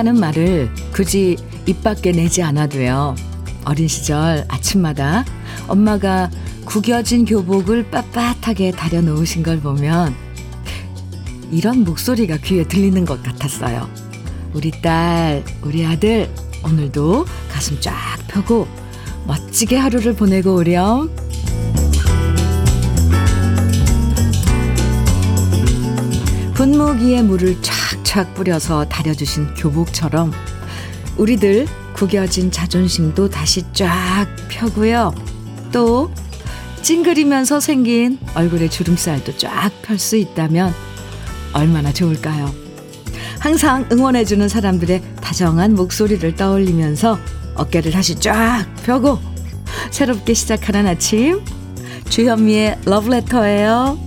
사랑한다는 말을 굳이 입 밖에 내지 않아도요. 어린 시절 아침마다 엄마가 구겨진 교복을 빳빳하게 다려놓으신 걸 보면 이런 목소리가 귀에 들리는 것 같았어요. 우리 딸, 우리 아들, 오늘도 가슴 쫙 펴고 멋지게 하루를 보내고 오렴. 분무기에 물을 촥촥 뿌려서 다려주신 교복처럼 우리들 구겨진 자존심도 다시 쫙 펴고요. 또 찡그리면서 생긴 얼굴의 주름살도 쫙 펼 수 있다면 얼마나 좋을까요? 항상 응원해주는 사람들의 다정한 목소리를 떠올리면서 어깨를 다시 쫙 펴고 새롭게 시작하는 아침 주현미의 러브레터예요.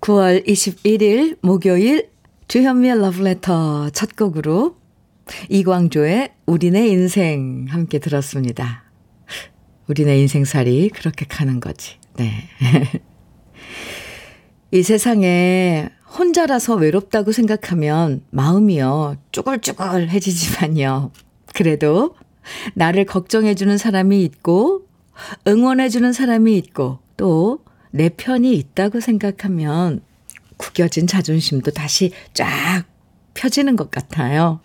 9월 21일 목요일 주현미의 러브레터 첫 곡으로 이광조의 우리네 인생 함께 들었습니다. 우리네 인생살이 그렇게 가는 거지. 네. 이 세상에 혼자라서 외롭다고 생각하면 마음이요, 쭈글쭈글해지지만요. 그래도 나를 걱정해주는 사람이 있고, 응원해주는 사람이 있고, 또 내 편이 있다고 생각하면 구겨진 자존심도 다시 쫙 펴지는 것 같아요.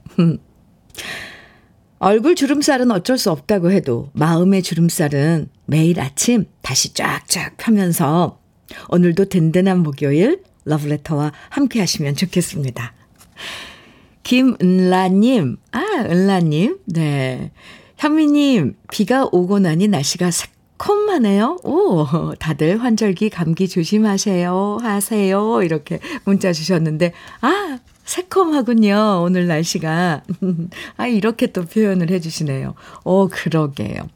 얼굴 주름살은 어쩔 수 없다고 해도 마음의 주름살은 매일 아침 다시 쫙쫙 펴면서 오늘도 든든한 목요일 러브레터와 함께 하시면 좋겠습니다. 김은라님, 아, 은라님, 네. 현미님, 비가 오고 나니 날씨가 새 콤하네요. 오, 다들 환절기 감기 조심하세요. 하세요. 이렇게 문자 주셨는데, 아, 새콤하군요. 오늘 날씨가. 아, 이렇게 또 표현을 해주시네요. 어, 그러게요.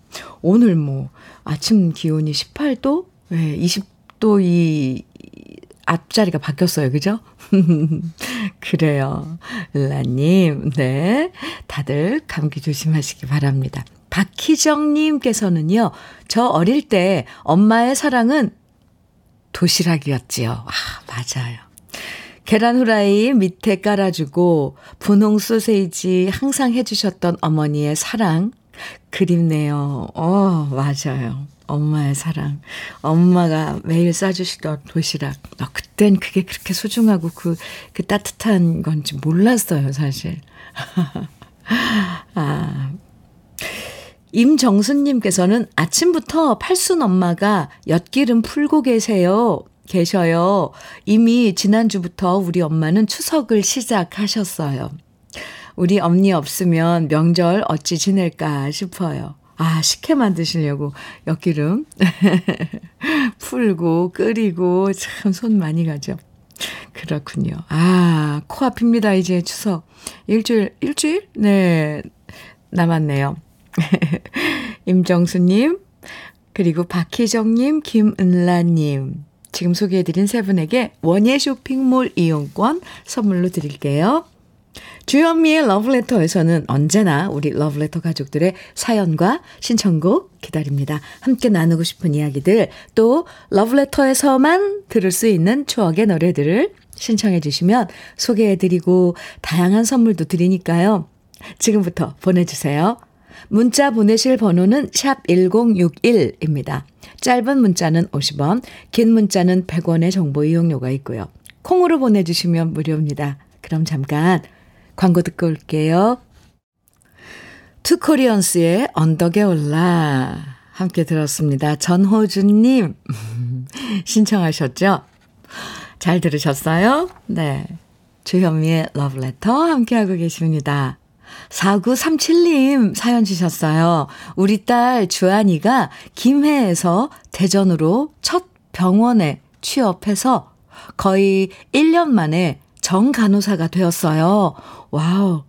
오늘 뭐, 아침 기온이 18도? 네, 20도 이, 앞자리가 바뀌었어요. 그죠? 그래요. 을라님, 네. 다들 감기 조심하시기 바랍니다. 박희정님께서는요, 저 어릴 때 엄마의 사랑은 도시락이었지요. 아, 맞아요. 계란 후라이 밑에 깔아주고 분홍 소세지 항상 해주셨던 어머니의 사랑 그립네요. 어, 맞아요. 엄마의 사랑. 엄마가 매일 싸주시던 도시락. 어, 그땐 그게 그렇게 소중하고 그, 그 따뜻한 건지 몰랐어요, 사실. 아. 임정수님께서는 아침부터 팔순 엄마가 엿기름 풀고 계세요. 계셔요. 이미 지난주부터 우리 엄마는 추석을 시작하셨어요. 우리 엄니 없으면 명절 어찌 지낼까 싶어요. 아, 식혜 만드시려고 엿기름 풀고 끓이고 참 손 많이 가죠. 그렇군요. 아, 코앞입니다. 이제 추석. 일주일, 일주일? 네. 남았네요. 임정수님, 그리고 박희정님, 김은라님, 지금 소개해드린 세 분에게 원예 쇼핑몰 이용권 선물로 드릴게요. 주현미의 러브레터에서는 언제나 우리 러브레터 가족들의 사연과 신청곡 기다립니다. 함께 나누고 싶은 이야기들, 또 러브레터에서만 들을 수 있는 추억의 노래들을 신청해 주시면 소개해 드리고 다양한 선물도 드리니까요. 지금부터 보내주세요. 문자 보내실 번호는 샵 1061입니다. 짧은 문자는 50원, 긴 문자는 100원의 정보 이용료가 있고요. 콩으로 보내주시면 무료입니다. 그럼 잠깐 광고 듣고 올게요. 투코리언스의 언덕에 올라 함께 들었습니다. 전호준님 신청하셨죠? 잘 들으셨어요? 네. 주현미의 러브레터 함께하고 계십니다. 4937님 사연 주셨어요. 우리 딸 주한이가 김해에서 대전으로 첫 병원에 취업해서 거의 1년 만에 정간호사가 되었어요. wow.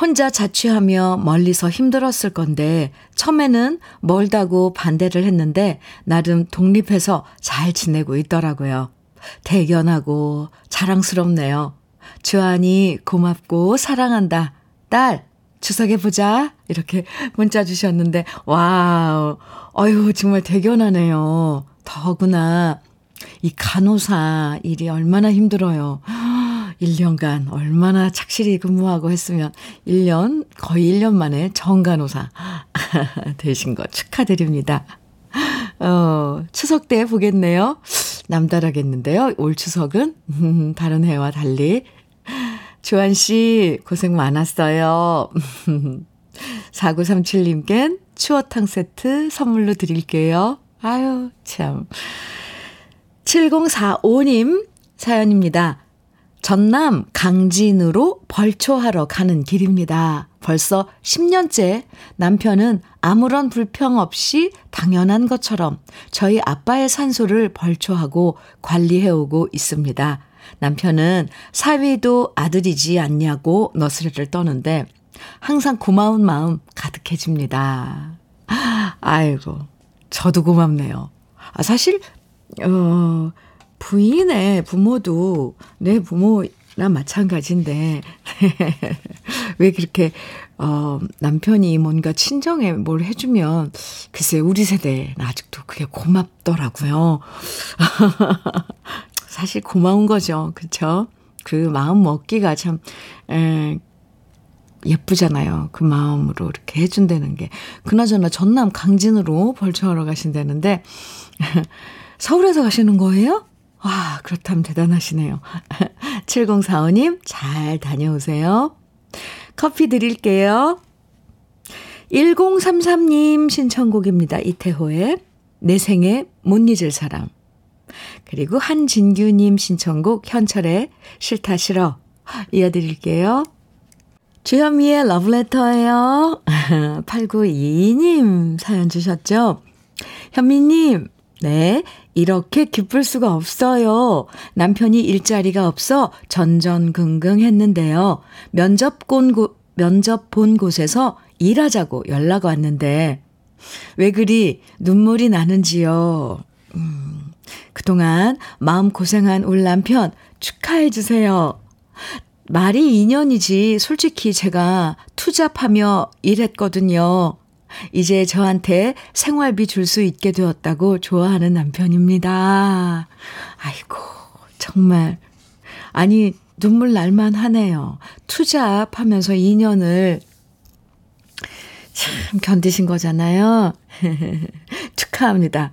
혼자 자취하며 멀리서 힘들었을 건데, 처음에는 멀다고 반대를 했는데, 나름 독립해서 잘 지내고 있더라고요. 대견하고 자랑스럽네요. 주한이 고맙고 사랑한다. 딸, 추석에 보자. 이렇게 문자 주셨는데, 와우. 어휴, 정말 대견하네요. 더구나, 이 간호사 일이 얼마나 힘들어요. 1년간 얼마나 착실히 근무하고 했으면 1년, 거의 1년 만에 정간호사 되신 거 축하드립니다. 어, 추석 때 보겠네요. 남다르겠는데요. 올 추석은 다른 해와 달리. 조한 씨, 고생 많았어요. 4937님껜 추어탕 세트 선물로 드릴게요. 아유, 참. 7045님 사연입니다. 전남 강진으로 벌초하러 가는 길입니다. 벌써 10년째 남편은 아무런 불평 없이 당연한 것처럼 저희 아빠의 산소를 벌초하고 관리해오고 있습니다. 남편은 사위도 아들이지 않냐고 너스레를 떠는데 항상 고마운 마음 가득해집니다. 아이고, 저도 고맙네요. 아, 사실, 어, 부인의 부모도 내 부모나 마찬가지인데, 왜 그렇게, 어, 남편이 뭔가 친정에 뭘 해주면, 글쎄, 우리 세대는 아직도 그게 고맙더라고요. 사실 고마운 거죠. 그쵸? 그 마음 먹기가 참, 에, 예쁘잖아요. 그 마음으로 이렇게 해준다는 게. 그나저나 전남 강진으로 벌초하러 가신다는데, 서울에서 가시는 거예요? 와, 그렇다면 대단하시네요. 7045님, 잘 다녀오세요. 커피 드릴게요. 1033님 신청곡입니다. 이태호의 내 생에 못 잊을 사람. 그리고 한진규님 신청곡 현철의 싫다 싫어 이어드릴게요. 주현미의 러브레터예요. 8922님 사연 주셨죠? 현미님, 네, 이렇게 기쁠 수가 없어요. 남편이 일자리가 없어 전전긍긍 했는데요. 면접 본, 곳, 면접 본 곳에서 일하자고 연락 왔는데, 왜 그리 눈물이 나는지요. 음, 그동안 마음고생한 울 남편 축하해주세요. 말이 2년이지 솔직히 제가 투잡하며 일했거든요. 이제 저한테 생활비 줄 수 있게 되었다고 좋아하는 남편입니다. 아이고, 정말. 아니, 눈물 날만 하네요. 투잡하면서 2년을 참 견디신 거잖아요. 축하합니다.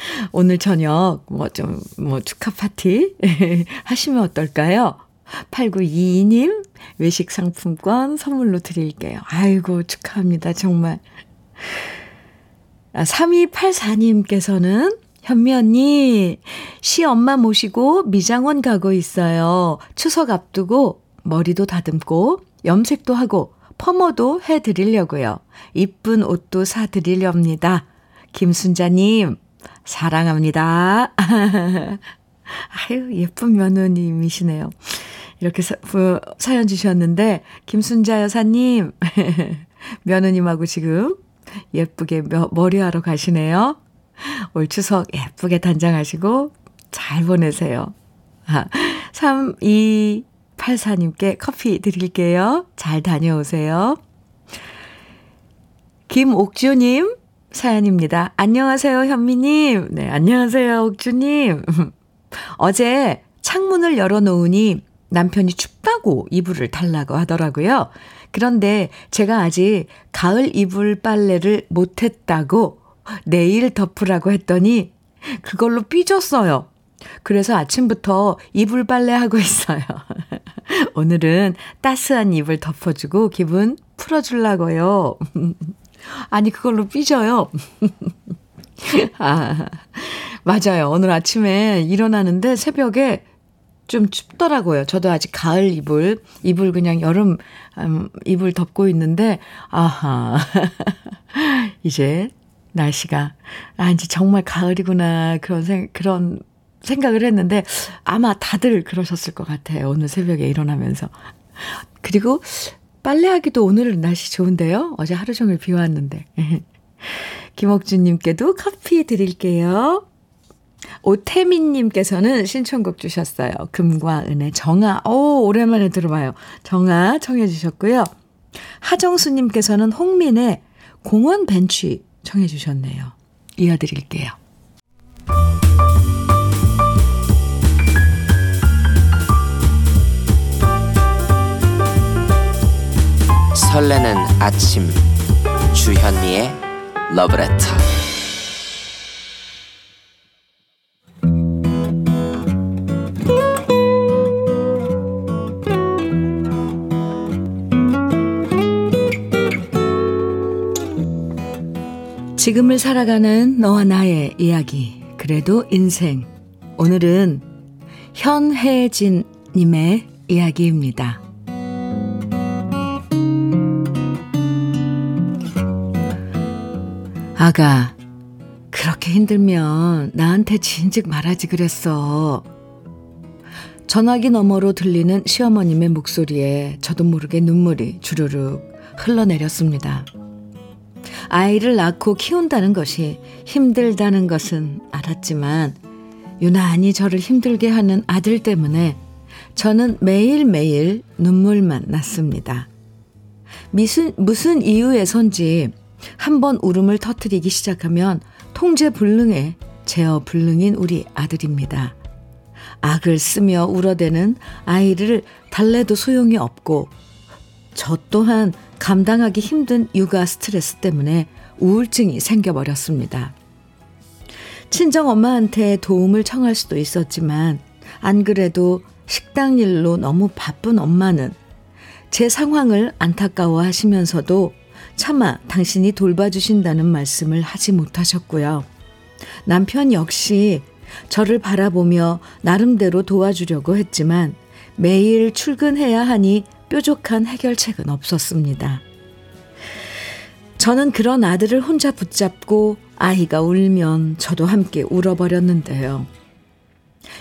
오늘 저녁 뭐 좀, 뭐 축하 파티 하시면 어떨까요? 8922님 외식 상품권 선물로 드릴게요. 아이고, 축하합니다. 정말. 아, 3284님께서는 현미 언니, 시 엄마 모시고 미장원 가고 있어요. 추석 앞두고 머리도 다듬고 염색도 하고 퍼머도 해드리려고요. 이쁜 옷도 사드리렵니다. 김순자님, 사랑합니다. 아유, 예쁜 며느님이시네요. 이렇게 사, 부, 사연 주셨는데, 김순자 여사님, 며느님하고 지금 예쁘게 머리하러 가시네요. 올 추석 예쁘게 단장하시고 잘 보내세요. 아, 3284님께 커피 드릴게요. 잘 다녀오세요. 김옥주님 사연입니다. 안녕하세요, 현미님. 네, 안녕하세요, 옥주님. 어제 창문을 열어놓으니 남편이 춥다고 이불을 달라고 하더라고요. 그런데 제가 아직 가을 이불 빨래를 못했다고 내일 덮으라고 했더니 그걸로 삐졌어요. 그래서 아침부터 이불 빨래하고 있어요. 오늘은 따스한 이불 덮어주고 기분 풀어주려고요. 아니, 그걸로 삐져요. 아, 맞아요. 오늘 아침에 일어나는데 새벽에 좀 춥더라고요. 저도 아직 가을 이불, 이불 그냥 여름 음, 이불 덮고 있는데, 아하. 이제 날씨가, 아, 이제 정말 가을이구나. 그런 생, 그런 생각을 했는데, 아마 다들 그러셨을 것 같아요. 오늘 새벽에 일어나면서. 그리고 빨래하기도 오늘은 날씨 좋은데요. 어제 하루 종일 비 왔는데. 김옥준님께도 커피 드릴게요. 오태민님께서는 신청곡 주셨어요. 금과 은의 정아. 오, 오랜만에 들어봐요. 정아 청해 주셨고요. 하정수님께서는 홍민의 공원 벤치 청해 주셨네요. 이어드릴게요. 설레는 아침. 주현미의 러브레터. 지금을 살아가는 너와 나의 이야기 그래도 인생. 오늘은 현혜진 님의 이야기입니다. 아가, 그렇게 힘들면 나한테 진즉 말하지 그랬어. 전화기 너머로 들리는 시어머님의 목소리에 저도 모르게 눈물이 주르륵 흘러내렸습니다. 아이를 낳고 키운다는 것이 힘들다는 것은 알았지만 유난히 저를 힘들게 하는 아들 때문에 저는 매일매일 눈물만 났습니다. 무슨, 무슨 이유에선지 한번 울음을 터트리기 시작하면 통제 불능에 제어 불능인 우리 아들입니다. 악을 쓰며 울어대는 아이를 달래도 소용이 없고 저 또한 감당하기 힘든 육아 스트레스 때문에 우울증이 생겨버렸습니다. 친정 엄마한테 도움을 청할 수도 있었지만 안 그래도 식당 일로 너무 바쁜 엄마는 제 상황을 안타까워 하시면서도 차마 당신이 돌봐주신다는 말씀을 하지 못하셨고요. 남편 역시 저를 바라보며 나름대로 도와주려고 했지만 매일 출근해야 하니 뾰족한 해결책은 없었습니다. 저는 그런 아들을 혼자 붙잡고 아이가 울면 저도 함께 울어버렸는데요.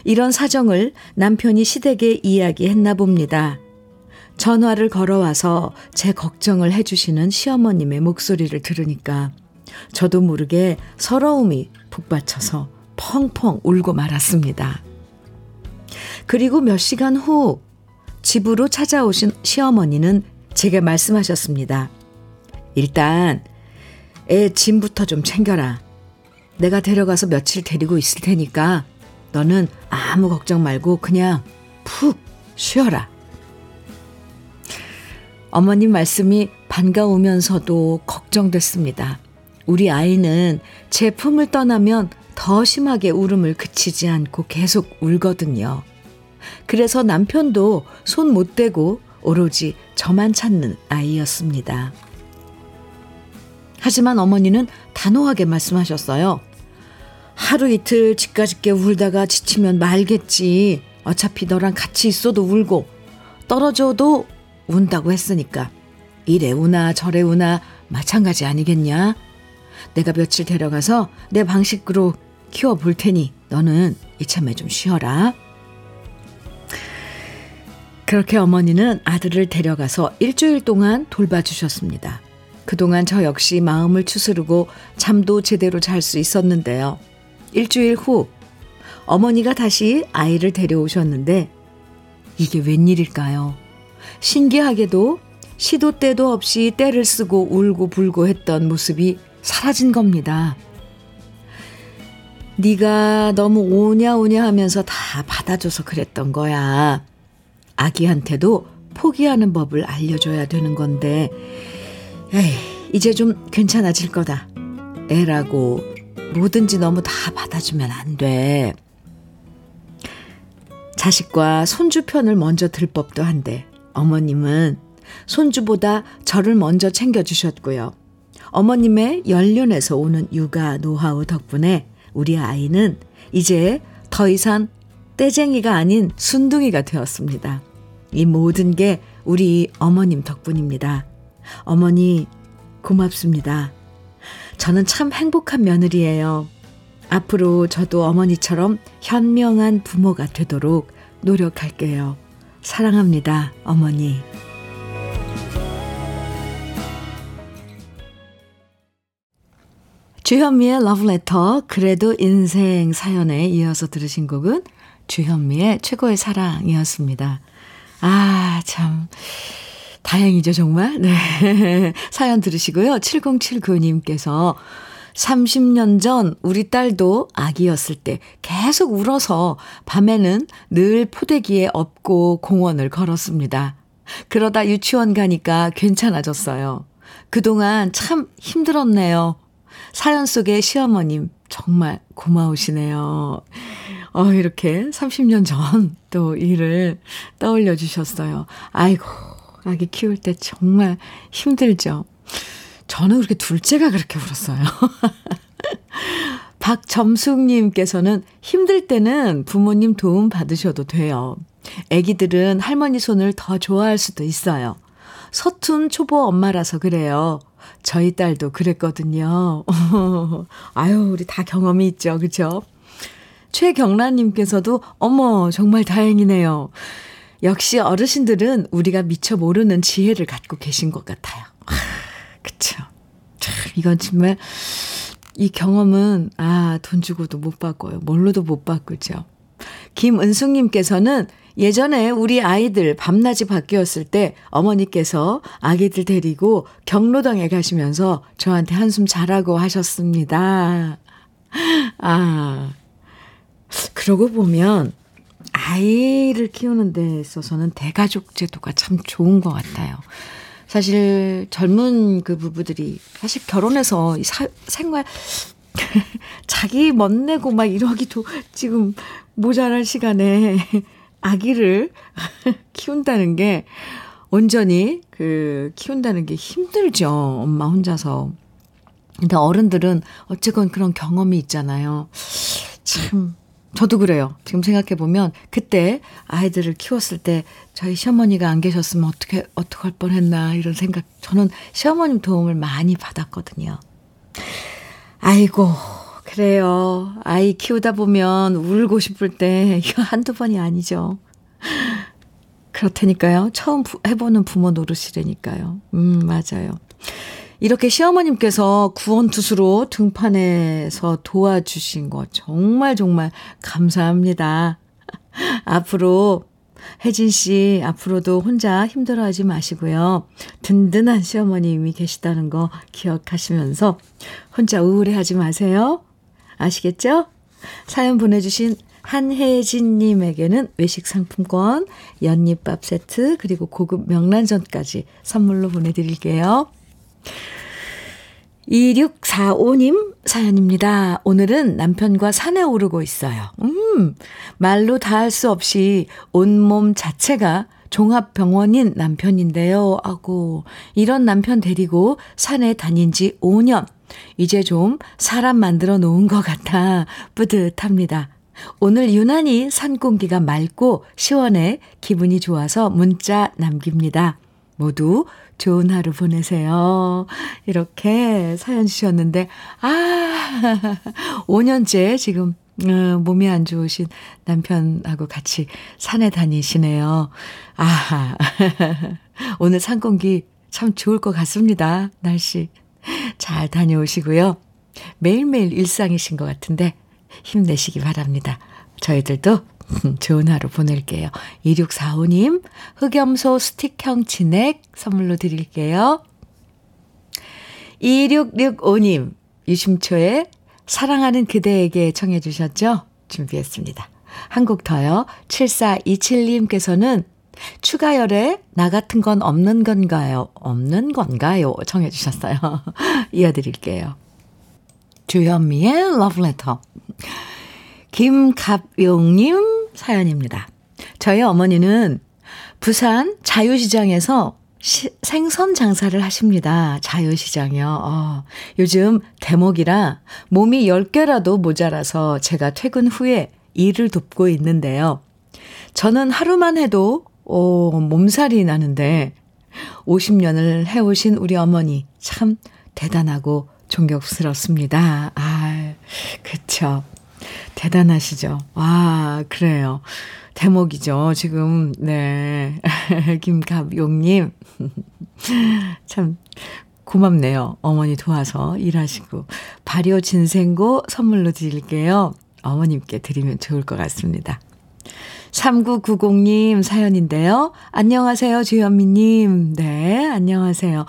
이런 사정을 남편이 시댁에 이야기했나 봅니다. 전화를 걸어와서 제 걱정을 해주시는 시어머님의 목소리를 들으니까 저도 모르게 서러움이 북받쳐서 펑펑 울고 말았습니다. 그리고 몇 시간 후 집으로 찾아오신 시어머니는 제게 말씀하셨습니다. 일단 애 짐부터 좀 챙겨라. 내가 데려가서 며칠 데리고 있을 테니까 너는 아무 걱정 말고 그냥 푹 쉬어라. 어머님 말씀이 반가우면서도 걱정됐습니다. 우리 아이는 제 품을 떠나면 더 심하게 울음을 그치지 않고 계속 울거든요. 그래서 남편도 손 못 대고 오로지 저만 찾는 아이였습니다. 하지만 어머니는 단호하게 말씀하셨어요. 하루 이틀 집까짓게 울다가 지치면 말겠지. 어차피 너랑 같이 있어도 울고 떨어져도 운다고 했으니까 이래 우나 저래 우나 마찬가지 아니겠냐? 내가 며칠 데려가서 내 방식으로 키워 볼 테니 너는 이참에 좀 쉬어라. 그렇게 어머니는 아들을 데려가서 일주일 동안 돌봐주셨습니다. 그동안 저 역시 마음을 추스르고 잠도 제대로 잘 수 있었는데요. 일주일 후 어머니가 다시 아이를 데려오셨는데 이게 웬일일까요? 신기하게도 시도 때도 없이 때를 쓰고 울고 불고 했던 모습이 사라진 겁니다. 네가 너무 오냐 오냐 하면서 다 받아줘서 그랬던 거야. 아기한테도 포기하는 법을 알려줘야 되는 건데, 에이, 이제 좀 괜찮아질 거다. 애라고 뭐든지 너무 다 받아주면 안 돼. 자식과 손주 편을 먼저 들 법도 한데, 어머님은 손주보다 저를 먼저 챙겨주셨고요. 어머님의 연륜에서 오는 육아 노하우 덕분에 우리 아이는 이제 더 이상 떼쟁이가 아닌 순둥이가 되었습니다. 이 모든 게 우리 어머님 덕분입니다. 어머니, 고맙습니다. 저는 참 행복한 며느리예요. 앞으로 저도 어머니처럼 현명한 부모가 되도록 노력할게요. 사랑합니다, 어머니. 주현미의 러브레터, 그래도 인생 사연에 이어서 들으신 곡은 주현미의 최고의 사랑이었습니다. 아, 참. 다행이죠, 정말. 네. 사연 들으시고요. 7079님께서 30년 전 우리 딸도 아기였을 때 계속 울어서 밤에는 늘 포대기에 업고 공원을 걸었습니다. 그러다 유치원 가니까 괜찮아졌어요. 그동안 참 힘들었네요. 사연 속의 시어머님, 정말 고마우시네요. 어, 이렇게 30년 전 또 일을 떠올려 주셨어요. 아이고, 아기 키울 때 정말 힘들죠. 저는 그렇게 둘째가 그렇게 울었어요. 박점숙님께서는 힘들 때는 부모님 도움 받으셔도 돼요. 아기들은 할머니 손을 더 좋아할 수도 있어요. 서툰 초보 엄마라서 그래요. 저희 딸도 그랬거든요. 아유, 우리 다 경험이 있죠. 그죠? 최경란님께서도, 어머, 정말 다행이네요. 역시 어르신들은 우리가 미처 모르는 지혜를 갖고 계신 것 같아요. 아, 그쵸. 참, 이건 정말, 이 경험은, 아, 돈 주고도 못 바꿔요. 뭘로도 못 바꾸죠. 김은숙님께서는 예전에 우리 아이들 밤낮이 바뀌었을 때 어머니께서 아기들 데리고 경로당에 가시면서 저한테 한숨 자라고 하셨습니다. 아, 그러고 보면 아이를 키우는 데 있어서는 대가족 제도가 참 좋은 것 같아요. 사실 젊은 그 부부들이 사실 결혼해서 사, 생활 자기 멋내고 막 이러기도 지금 모자랄 시간에 아기를 키운다는 게 온전히 그 키운다는 게 힘들죠. 엄마 혼자서. 근데 어른들은 어쨌건 그런 경험이 있잖아요. 참 저도 그래요. 지금 생각해 보면 그때 아이들을 키웠을 때 저희 시어머니가 안 계셨으면 어떻게 어떡할 뻔했나 이런 생각. 저는 시어머님 도움을 많이 받았거든요. 아이고 그래요. 아이 키우다 보면 울고 싶을 때 이거 한두 번이 아니죠. 그렇다니까요. 처음 해보는 부모 노릇이라니까요. 음, 맞아요. 이렇게 시어머님께서 구원투수로 등판해서 도와주신 거 정말 정말 감사합니다. 앞으로 혜진 씨 앞으로도 혼자 힘들어 하지 마시고요. 든든한 시어머님이 계시다는 거 기억하시면서 혼자 우울해 하지 마세요. 아시겠죠? 사연 보내주신 한혜진님에게는 외식 상품권, 연잎밥 세트, 그리고 고급 명란젓까지 선물로 보내드릴게요. 2645님 사연입니다. 오늘은 남편과 산에 오르고 있어요. 음, 말로 다 할 수 없이 온몸 자체가 종합병원인 남편인데요. 하고, 이런 남편 데리고 산에 다닌 지 5년. 이제 좀 사람 만들어 놓은 것 같아 뿌듯합니다. 오늘 유난히 산 공기가 맑고 시원해 기분이 좋아서 문자 남깁니다. 모두 좋은 하루 보내세요. 이렇게 사연 주셨는데, 아, 5년째 지금, 어, 몸이 안 좋으신 남편하고 같이 산에 다니시네요. 아, 오늘 산 공기 참 좋을 것 같습니다. 날씨. 잘 다녀오시고요. 매일매일 일상이신 것 같은데 힘내시기 바랍니다. 저희들도 좋은 하루 보낼게요. 2645님, 흑염소 스틱형 진액 선물로 드릴게요. 2665님, 유심초에 사랑하는 그대에게 청해 주셨죠? 준비했습니다. 한 곡 더요. 7427님께서는 추가열에 나 같은 건 없는 건가요? 없는 건가요? 청해 주셨어요. 이어드릴게요. 주현미의 러브레터. 김갑용님 사연입니다. 저희 어머니는 부산 자유시장에서 시, 생선 장사를 하십니다. 자유시장이요. 어, 요즘 대목이라 몸이 10개라도 모자라서 제가 퇴근 후에 일을 돕고 있는데요. 저는 하루만 해도 오, 몸살이 나는데 50년을 해오신 우리 어머니 참 대단하고 존경스럽습니다. 아, 그쵸. 대단하시죠. 와, 그래요. 대목이죠. 지금, 네. 김갑용님. 참 고맙네요. 어머니 도와서 일하시고. 발효 진생고 선물로 드릴게요. 어머님께 드리면 좋을 것 같습니다. 3990님 사연인데요. 안녕하세요, 주현미님. 네, 안녕하세요.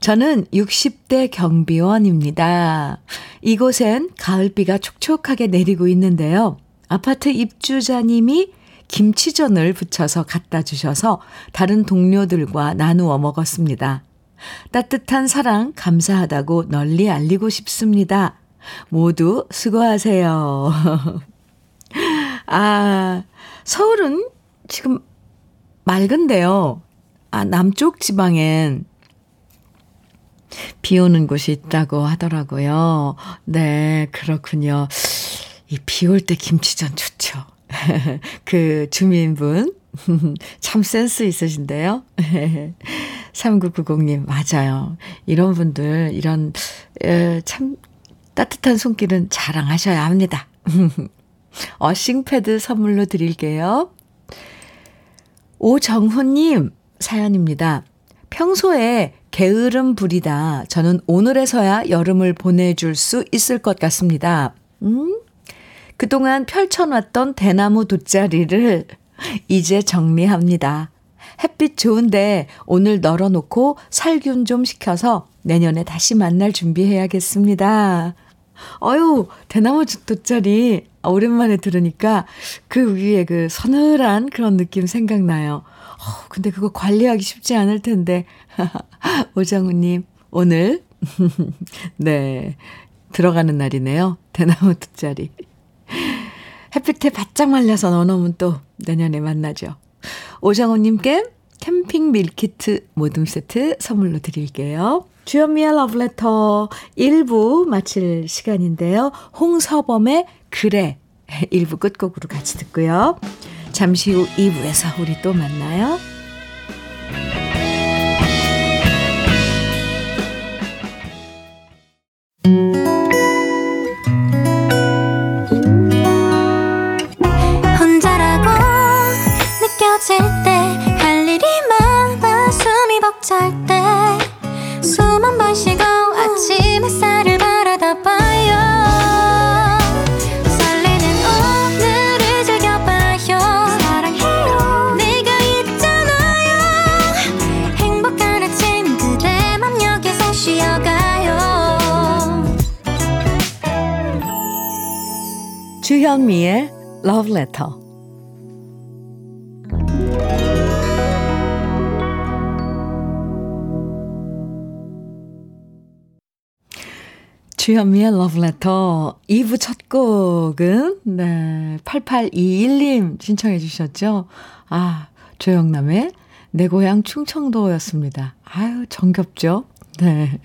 저는 60대 경비원입니다. 이곳엔 가을비가 촉촉하게 내리고 있는데요. 아파트 입주자님이 김치전을 부쳐서 갖다 주셔서 다른 동료들과 나누어 먹었습니다. 따뜻한 사랑 감사하다고 널리 알리고 싶습니다. 모두 수고하세요. 아, 서울은 지금 맑은데요. 아, 남쪽 지방엔 비 오는 곳이 있다고 하더라고요. 네, 그렇군요. 이 비 올 때 김치전 좋죠. 그 주민분, 참 센스 있으신데요. 3990님, 맞아요. 이런 분들, 이런, 에, 참 따뜻한 손길은 자랑하셔야 합니다. 어싱패드 선물로 드릴게요. 오정훈님 사연입니다. 평소에 게으름 부리다 저는 오늘에서야 여름을 보내줄 수 있을 것 같습니다. 음? 그동안 펼쳐놨던 대나무 돗자리를 이제 정리합니다. 햇빛 좋은데 오늘 널어놓고 살균 좀 시켜서 내년에 다시 만날 준비해야겠습니다. 어유 대나무 돗자리 오랜만에 들으니까 그 위에 그 서늘한 그런 느낌 생각나요. 어, 근데 그거 관리하기 쉽지 않을 텐데. 오정우님, 오늘, 네, 들어가는 날이네요. 대나무 돗자리. 햇빛에 바짝 말려서 넣어놓으면 또 내년에 만나죠. 오정우님께 캠핑 밀키트 모듬 세트 선물로 드릴게요. 주현미의 러브레터 1부 마칠 시간인데요. 홍서범의 그래 1부 끝곡으로 같이 듣고요. 잠시 후 2부에서 우리 또 만나요. 주현미의 Love Letter. 주현미의 Love Letter 2부 첫 곡은 네 8821님 신청해 주셨죠. 아 조영남의 내 고향 충청도였습니다. 아유 정겹죠. 네.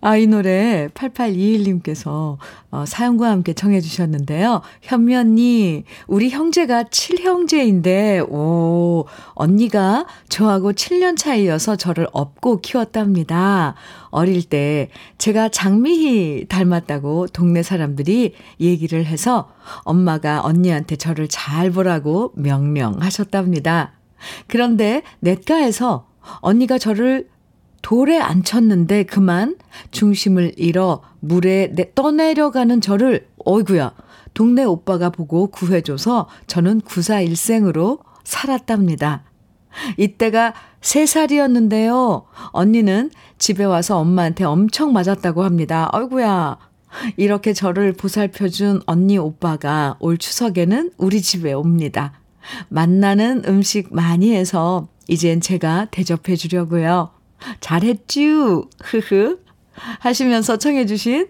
아, 이 노래 8821님께서 어, 사연과 함께 청해 주셨는데요. 현미 언니, 우리 형제가 7형제인데, 오, 언니가 저하고 7년 차이여서 저를 업고 키웠답니다. 어릴 때 제가 장미희 닮았다고 동네 사람들이 얘기를 해서 엄마가 언니한테 저를 잘 보라고 명령하셨답니다. 그런데 냇가에서 언니가 저를 돌에 앉혔는데 그만 중심을 잃어 물에 떠내려가는 저를 어이구야 동네 오빠가 보고 구해줘서 저는 구사일생으로 살았답니다. 이때가 3살이었는데요. 언니는 집에 와서 엄마한테 엄청 맞았다고 합니다. 어이구야. 이렇게 저를 보살펴준 언니 오빠가 올 추석에는 우리 집에 옵니다. 만나는 음식 많이 해서 이젠 제가 대접해 주려고요. 잘했쥬. 흐흐. 하시면서 청해주신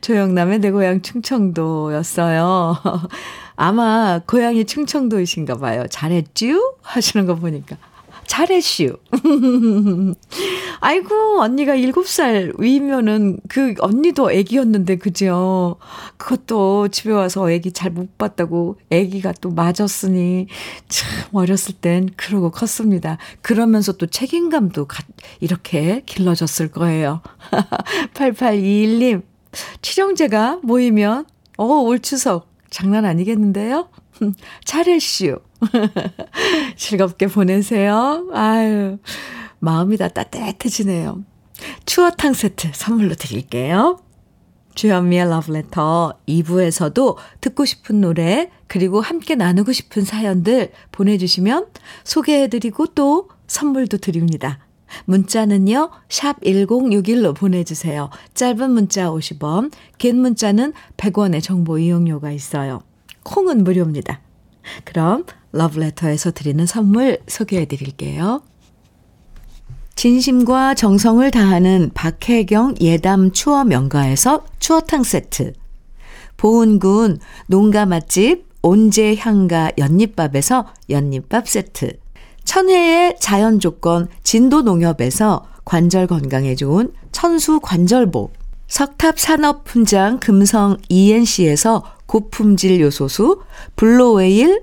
조영남의 내 고향 충청도였어요. 아마 고향이 충청도이신가 봐요. 잘했쥬? 하시는 거 보니까. 잘했슈. 아이고, 언니가 7살 위면은 그 언니도 애기였는데, 그죠? 그것도 집에 와서 애기 잘 못 봤다고 애기가 또 맞았으니 참 어렸을 땐 그러고 컸습니다. 그러면서 또 책임감도 이렇게 길러졌을 거예요. 8821님, 칠형제가 모이면, 어, 올 추석 장난 아니겠는데요? 잘했슈. 즐겁게 보내세요. 아유, 마음이 다 따뜻해지네요. 추어탕 세트 선물로 드릴게요. 주현미의 러브레터 2부에서도 듣고 싶은 노래, 그리고 함께 나누고 싶은 사연들 보내주시면 소개해드리고 또 선물도 드립니다. 문자는요, 샵 1061로 보내주세요. 짧은 문자 50원, 긴 문자는 100원의 정보 이용료가 있어요. 콩은 무료입니다. 그럼 러브레터에서 드리는 선물 소개해 드릴게요. 진심과 정성을 다하는 박혜경 예담 추어 명가에서 추어탕 세트. 보은군 농가 맛집 온재 향가 연잎밥에서 연잎밥 세트. 천혜의 자연 조건 진도 농협에서 관절 건강에 좋은 천수 관절보. 석탑 산업 훈장 금성 ENC에서 고품질 요소수 블로웨일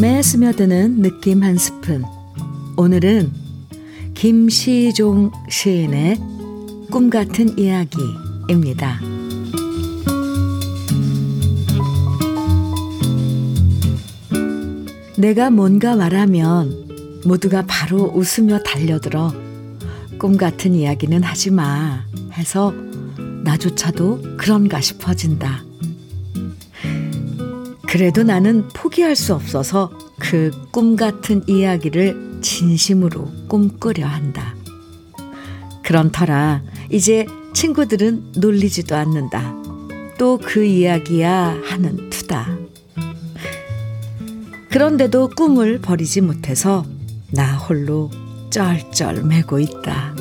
마음에 스며드는 느낌 한 스푼. 오늘은 김시종 시인의 꿈 같은 이야기입니다. 내가 뭔가 말하면 모두가 바로 웃으며 달려들어 꿈 같은 이야기는 하지 마 해서 나조차도 그런가 싶어진다. 그래도 나는 포기할 수 없어서 그 꿈 같은 이야기를 진심으로 꿈꾸려 한다. 그런 터라 이제 친구들은 놀리지도 않는다. 또 그 이야기야 하는 투다. 그런데도 꿈을 버리지 못해서 나 홀로 쩔쩔 매고 있다.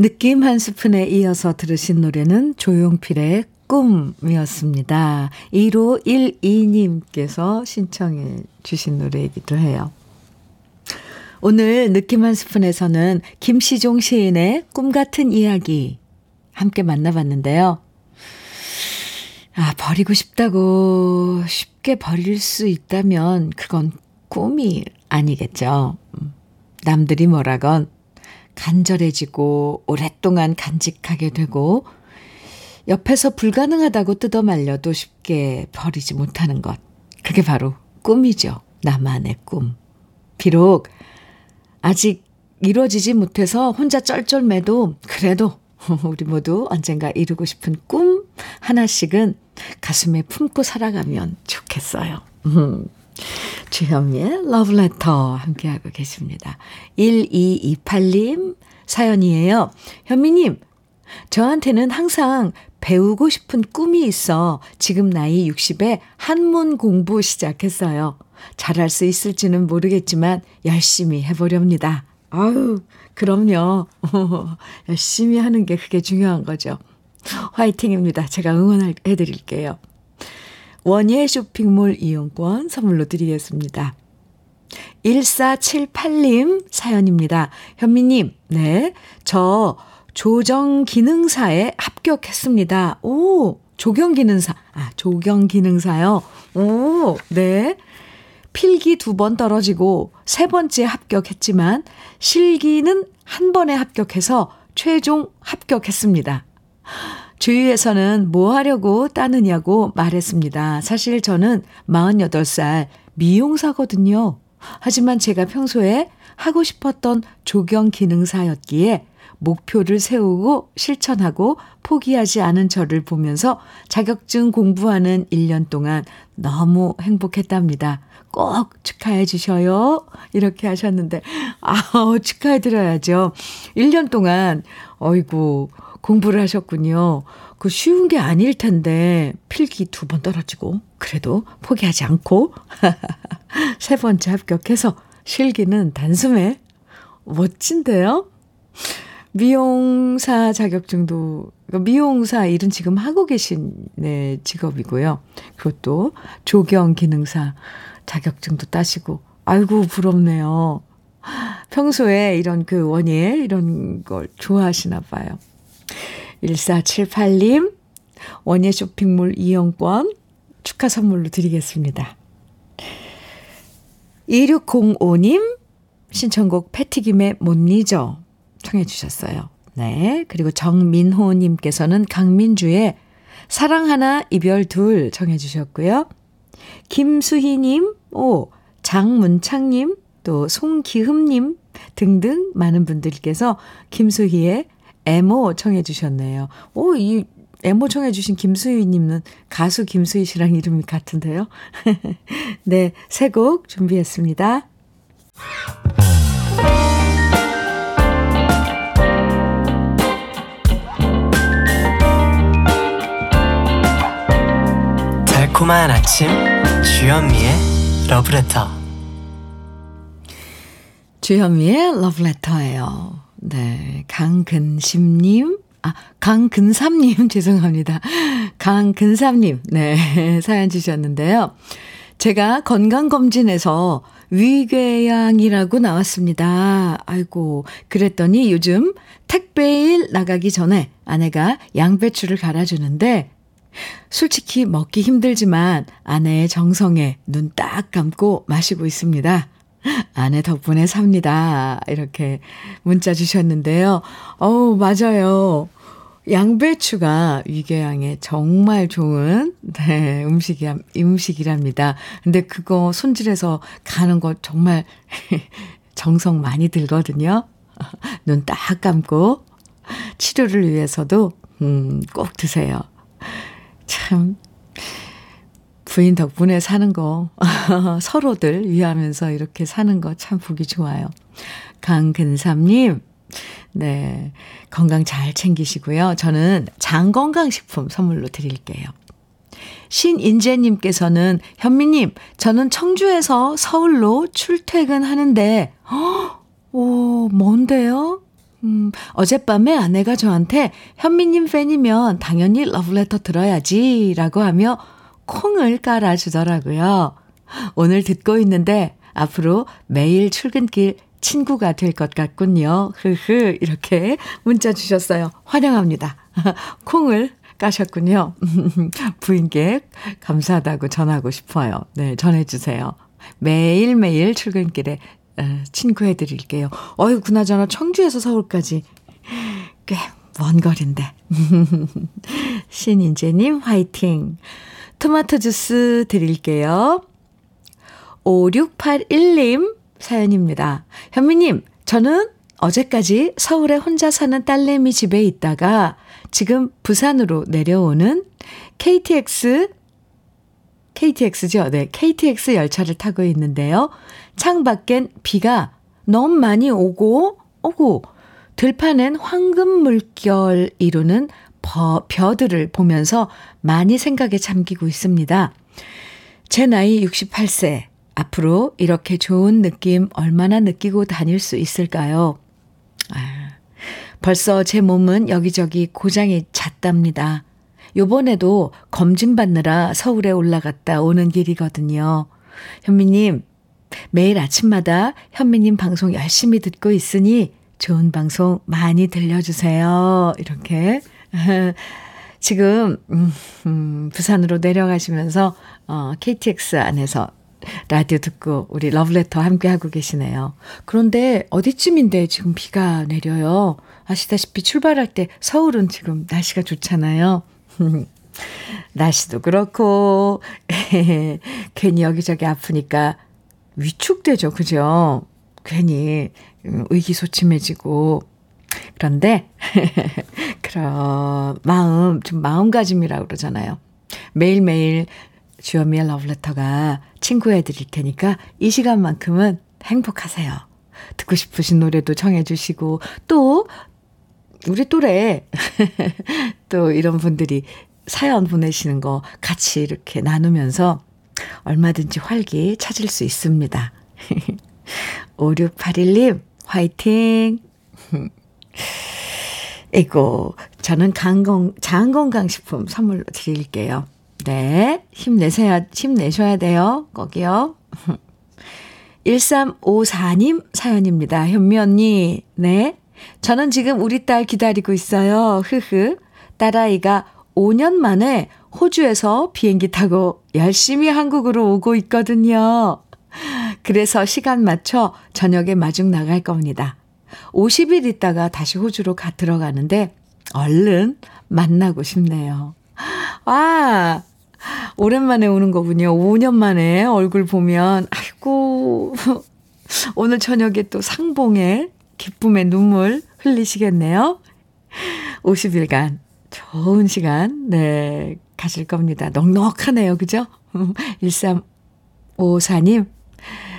느낌 한 스푼에 이어서 들으신 노래는 조용필의 꿈이었습니다. 1512님께서 신청해 주신 노래이기도 해요. 오늘 느낌 한 스푼에서는 김시종 시인의 꿈 같은 이야기 함께 만나봤는데요. 아, 버리고 싶다고 쉽게 버릴 수 있다면 그건 꿈이 아니겠죠. 남들이 뭐라건 간절해지고 오랫동안 간직하게 되고 옆에서 불가능하다고 뜯어 말려도 쉽게 버리지 못하는 것. 그게 바로 꿈이죠. 나만의 꿈. 비록 아직 이루어지지 못해서 혼자 쩔쩔매도 그래도 우리 모두 언젠가 이루고 싶은 꿈 하나씩은 가슴에 품고 살아가면 좋겠어요. 음. 주현미의 러브레터 함께하고 계십니다. 1228님 사연이에요. 현미님, 저한테는 항상 배우고 싶은 꿈이 있어 지금 나이 60에 한문 공부 시작했어요. 잘할 수 있을지는 모르겠지만 열심히 해보렵니다. 아유, 그럼요. 열심히 하는 게 그게 중요한 거죠. 화이팅입니다. 제가 응원해 드릴게요. 원예 쇼핑몰 이용권 선물로 드리겠습니다. 1478님 사연입니다. 현미님, 네. 저 조정기능사에 합격했습니다. 오, 조경기능사. 아, 조경기능사요. 오, 네. 필기 두 번 떨어지고 세 번째 합격했지만 실기는 한 번에 합격해서 최종 합격했습니다. 주위에서는 뭐 하려고 따느냐고 말했습니다. 사실 저는 48살 미용사거든요. 하지만 제가 평소에 하고 싶었던 조경 기능사였기에 목표를 세우고 실천하고 포기하지 않은 저를 보면서 자격증 공부하는 1년 동안 너무 행복했답니다. 꼭 축하해 주셔요. 이렇게 하셨는데, 아우, 축하해 드려야죠. 1년 동안, 어이구, 공부를 하셨군요. 그 쉬운 게 아닐 텐데, 필기 두 번 떨어지고, 그래도 포기하지 않고, 세 번째 합격해서 실기는 단숨에 멋진데요? 미용사 자격증도, 미용사 일은 지금 하고 계신 네, 직업이고요. 그것도 조경 기능사 자격증도 따시고, 아이고, 부럽네요. 평소에 이런 그 원예, 이런 걸 좋아하시나 봐요. 1478님, 원예 쇼핑몰 이용권 축하 선물로 드리겠습니다. 2605님, 신청곡 패티김의 못 잊어 청해 주셨어요. 네. 그리고 정민호님께서는 강민주의 사랑 하나, 이별 둘 청해 주셨고요. 김수희님, 오, 장문창님, 또 송기흠님 등등 많은 분들께서 김수희의 애모 청해 주셨네요. 오, 이 애모 청해 주신 김수희님은 가수 김수희 씨랑 이름이 같은데요. 네, 새 곡 준비했습니다. 달콤한 아침 주현미의 러브레터 주현미의 러브레터예요. 네, 강근심님, 아, 강근삼님, 죄송합니다. 강근삼님, 네, 사연 주셨는데요. 제가 건강검진에서 위궤양이라고 나왔습니다. 아이고, 그랬더니 요즘 택배일 나가기 전에 아내가 양배추를 갈아주는데, 솔직히 먹기 힘들지만 아내의 정성에 눈 딱 감고 마시고 있습니다. 아내 덕분에 삽니다. 이렇게 문자 주셨는데요. 어우, 맞아요. 양배추가 위궤양에 정말 좋은 네, 음식이 음식이랍니다. 근데 그거 손질해서 가는 거 정말 정성 많이 들거든요. 눈 딱 감고 치료를 위해서도 음, 꼭 드세요. 참 부인 덕분에 사는 거, 서로들 위하면서 이렇게 사는 거 참 보기 좋아요. 강근삼님, 네. 건강 잘 챙기시고요. 저는 장건강식품 선물로 드릴게요. 신인재님께서는, 현미님, 저는 청주에서 서울로 출퇴근하는데, 허, 오, 뭔데요? 음, 어젯밤에 아내가 저한테 현미님 팬이면 당연히 러브레터 들어야지 라고 하며 콩을 깔아주더라고요. 오늘 듣고 있는데 앞으로 매일 출근길 친구가 될 것 같군요. 흐흐, 이렇게 문자 주셨어요. 환영합니다. 콩을 까셨군요. 부인께 감사하다고 전하고 싶어요. 네, 전해주세요. 매일매일 출근길에 어, 친구해 드릴게요. 어유 그나저나 청주에서 서울까지 꽤 먼 거리인데. 신인재님 화이팅. 토마토 주스 드릴게요. 5681님 사연입니다. 현미님, 저는 어제까지 서울에 혼자 사는 딸내미 집에 있다가 지금 부산으로 내려오는 KTX, KTX죠? 네, KTX 열차를 타고 있는데요. 창 밖엔 비가 너무 많이 오고, 오고, 들판엔 황금 물결 이루는 버, 벼들을 보면서 많이 생각에 잠기고 있습니다. 제 나이 68세. 앞으로 이렇게 좋은 느낌 얼마나 느끼고 다닐 수 있을까요? 아, 벌써 제 몸은 여기저기 고장이 잦답니다. 요번에도 검진받느라 서울에 올라갔다 오는 길이거든요. 현미님, 매일 아침마다 현미님 방송 열심히 듣고 있으니 좋은 방송 많이 들려주세요. 이렇게 지금 음, 음, 부산으로 내려가시면서 어, KTX 안에서 라디오 듣고 우리 러브레터 함께 하고 계시네요. 그런데 어디쯤인데 지금 비가 내려요? 아시다시피 출발할 때 서울은 지금 날씨가 좋잖아요. 날씨도 그렇고, 괜히 여기저기 아프니까 위축되죠. 그죠? 괜히 의기소침해지고. 그런데, 그런 마음, 좀 마음가짐이라고 그러잖아요. 매일매일 주현미의 러브레터가 친구해 드릴 테니까 이 시간만큼은 행복하세요. 듣고 싶으신 노래도 청해 주시고 또 우리 또래 또 이런 분들이 사연 보내시는 거 같이 이렇게 나누면서 얼마든지 활기 찾을 수 있습니다. 5681님, 화이팅! 이고, 저는 강건, 장건강식품 선물로 드릴게요. 네, 힘내셔야, 힘내셔야 돼요. 거기요. 1354님 사연입니다. 현미 언니, 네. 저는 지금 우리 딸 기다리고 있어요. 흐흐. 딸아이가 5년 만에 호주에서 비행기 타고 열심히 한국으로 오고 있거든요. 그래서 시간 맞춰 저녁에 마중 나갈 겁니다. 50일 있다가 다시 호주로 가 들어가는데 얼른 만나고 싶네요. 와, 오랜만에 오는 거군요. 5년 만에 얼굴 보면, 아이고, 오늘 저녁에 또 상봉에 기쁨의 눈물 흘리시겠네요. 50일간 좋은 시간, 네, 가실 겁니다. 넉넉하네요. 그죠? 1354님,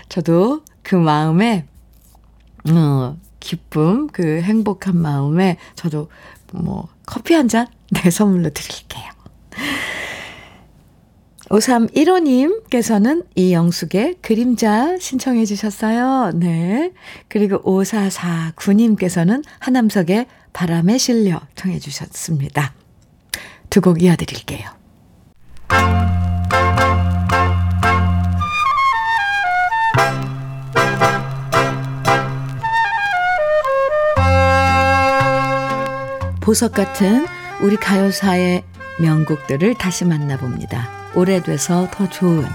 저도 그 마음에, 어, 기쁨, 그 행복한 마음에 저도 뭐 커피 한 잔, 네, 선물로 드릴게요. 5315님께서는 이영숙의 그림자 신청해 주셨어요. 네. 그리고 5449님께서는 하남석의 바람에 실려 청해 주셨습니다. 두 곡 이어드릴게요. 보석 같은 우리 가요사의 명곡들을 다시 만나봅니다. 오래돼서 더 좋은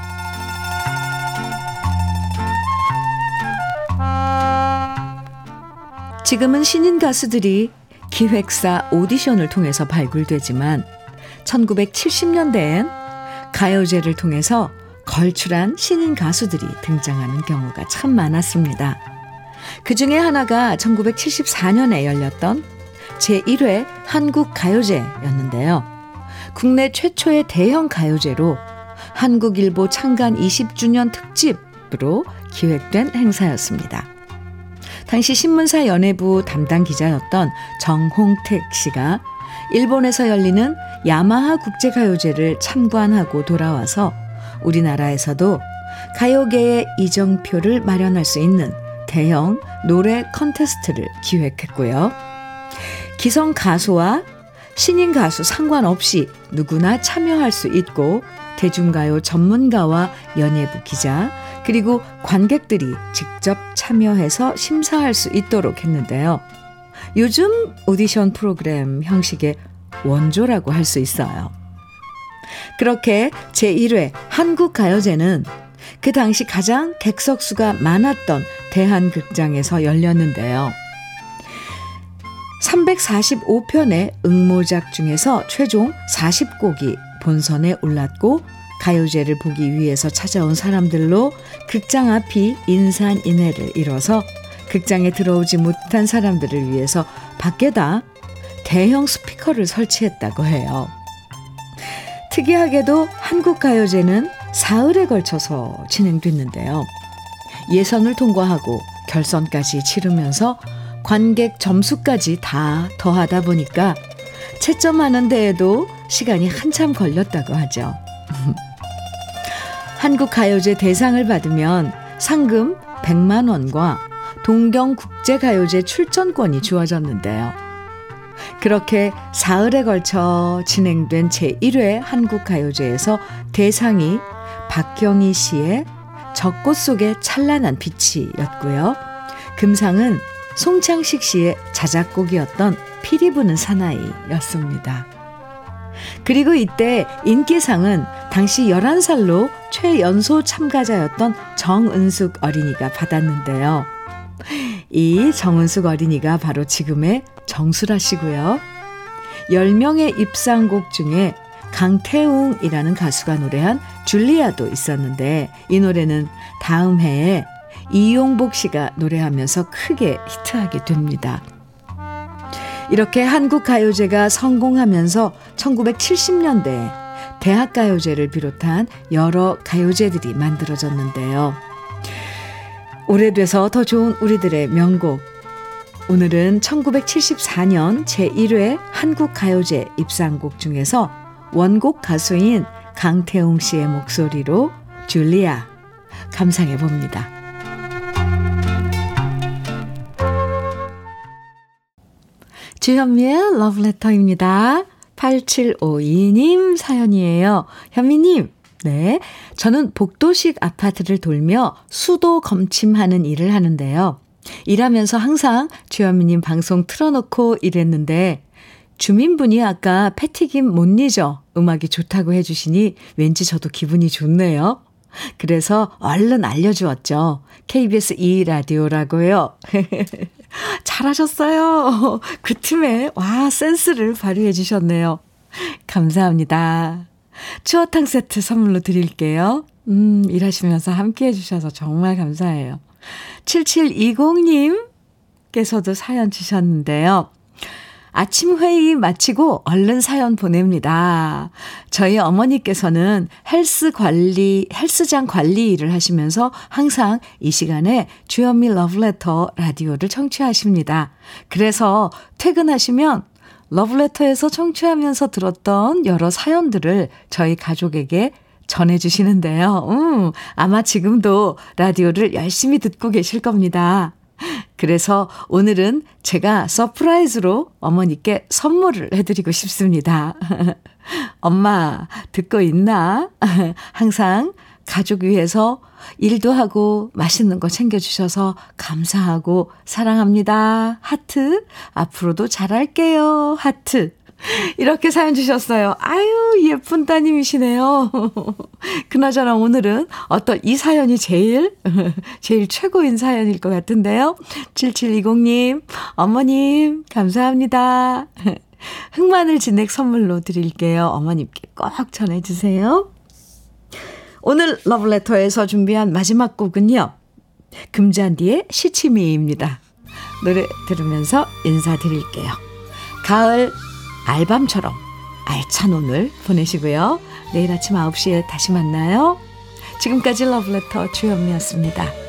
지금은 신인 가수들이 기획사 오디션을 통해서 발굴되지만 1970년대엔 가요제를 통해서 걸출한 신인 가수들이 등장하는 경우가 참 많았습니다. 그 중에 하나가 1974년에 열렸던 제1회 한국가요제였는데요. 국내 최초의 대형 가요제로 한국일보 창간 20주년 특집으로 기획된 행사였습니다. 당시 신문사 연예부 담당 기자였던 정홍택 씨가 일본에서 열리는 야마하 국제가요제를 참관하고 돌아와서 우리나라에서도 가요계의 이정표를 마련할 수 있는 대형 노래 컨테스트를 기획했고요. 기성 가수와 신인 가수 상관없이 누구나 참여할 수 있고 대중가요 전문가와 연예부 기자 그리고 관객들이 직접 참여해서 심사할 수 있도록 했는데요. 요즘 오디션 프로그램 형식의 원조라고 할 수 있어요. 그렇게 제1회 한국가요제는 그 당시 가장 객석수가 많았던 대한극장에서 열렸는데요. 345편의 응모작 중에서 최종 40곡이 본선에 올랐고 가요제를 보기 위해서 찾아온 사람들로 극장 앞이 인산인해를 이뤄서 극장에 들어오지 못한 사람들을 위해서 밖에다 대형 스피커를 설치했다고 해요. 특이하게도 한국 가요제는 사흘에 걸쳐서 진행됐는데요. 예선을 통과하고 결선까지 치르면서 관객 점수까지 다 더하다 보니까 채점하는 데에도 시간이 한참 걸렸다고 하죠. 한국가요제 대상을 받으면 상금 100만 원과 동경국제가요제 출전권이 주어졌는데요. 그렇게 사흘에 걸쳐 진행된 제1회 한국가요제에서 대상이 박경희 씨의 적꽃 속의 찬란한 빛이였고요. 금상은 송창식 씨의 자작곡이었던 피리 부는 사나이였습니다. 그리고 이때 인기상은 당시 11살로 최연소 참가자였던 정은숙 어린이가 받았는데요. 이 정은숙 어린이가 바로 지금의 정수라 씨고요. 10명의 입상곡 중에 강태웅이라는 가수가 노래한 줄리아도 있었는데 이 노래는 다음 해에 이용복 씨가 노래하면서 크게 히트하게 됩니다. 이렇게 한국 가요제가 성공하면서 1970년대에 대학 가요제를 비롯한 여러 가요제들이 만들어졌는데요. 오래돼서 더 좋은 우리들의 명곡. 오늘은 1974년 제1회 한국 가요제 입상곡 중에서 원곡 가수인 강태웅 씨의 목소리로 줄리아 감상해 봅니다. 주현미의 러브레터입니다. 8752님 사연이에요. 현미님, 네. 저는 복도식 아파트를 돌며 수도 검침하는 일을 하는데요. 일하면서 항상 주현미님 방송 틀어놓고 일했는데, 주민분이 아까 패티김 못 잊어 음악이 좋다고 해주시니 왠지 저도 기분이 좋네요. 그래서 얼른 알려주었죠. KBS 2라디오라고요. 잘하셨어요. 그 틈에, 와, 센스를 발휘해 주셨네요. 감사합니다. 추어탕 세트 선물로 드릴게요. 음, 일하시면서 함께 해주셔서 정말 감사해요. 7720님께서도 사연 주셨는데요. 아침 회의 마치고 얼른 사연 보냅니다. 저희 어머니께서는 헬스 관리, 헬스장 관리 일을 하시면서 항상 이 시간에 주현미 러브레터 라디오를 청취하십니다. 그래서 퇴근하시면 러브레터에서 청취하면서 들었던 여러 사연들을 저희 가족에게 전해주시는데요. 음, 아마 지금도 라디오를 열심히 듣고 계실 겁니다. 그래서 오늘은 제가 surprise로 어머니께 선물을 해드리고 싶습니다. 엄마, 듣고 있나? 항상 가족 위해서 일도 하고 맛있는 거 챙겨주셔서 감사하고 사랑합니다. 하트. 앞으로도 잘할게요. 하트. 이렇게 사연 주셨어요. 아유, 예쁜 따님이시네요. 그나저나 오늘은 어떤 이 사연이 제일, 제일 최고인 사연일 것 같은데요. 7720님, 어머님, 감사합니다. 흑마늘 진액 선물로 드릴게요. 어머님께 꼭 전해주세요. 오늘 러브레터에서 준비한 마지막 곡은요. 금잔디의 시치미입니다. 노래 들으면서 인사드릴게요. 가을 알밤처럼 알찬 오늘 보내시고요. 내일 아침 9시에 다시 만나요. 지금까지 러브레터 주현미였습니다.